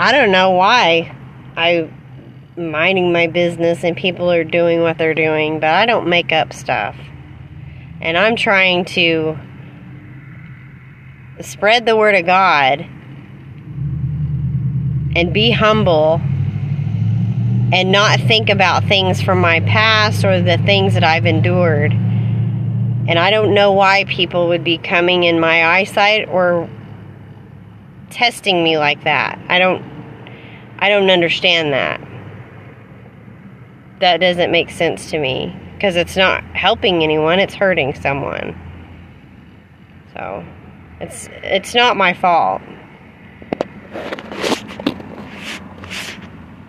I don't know why I minding my business and people are doing what they're doing, but I don't make up stuff. And I'm trying to spread the word of God and be humble and not think about things from my past or the things that I've endured. And I don't know why people would be coming in my eyesight or testing me like that. I don't I don't understand that. That doesn't make sense to me because it's not helping anyone, it's hurting someone. So, it's it's not my fault.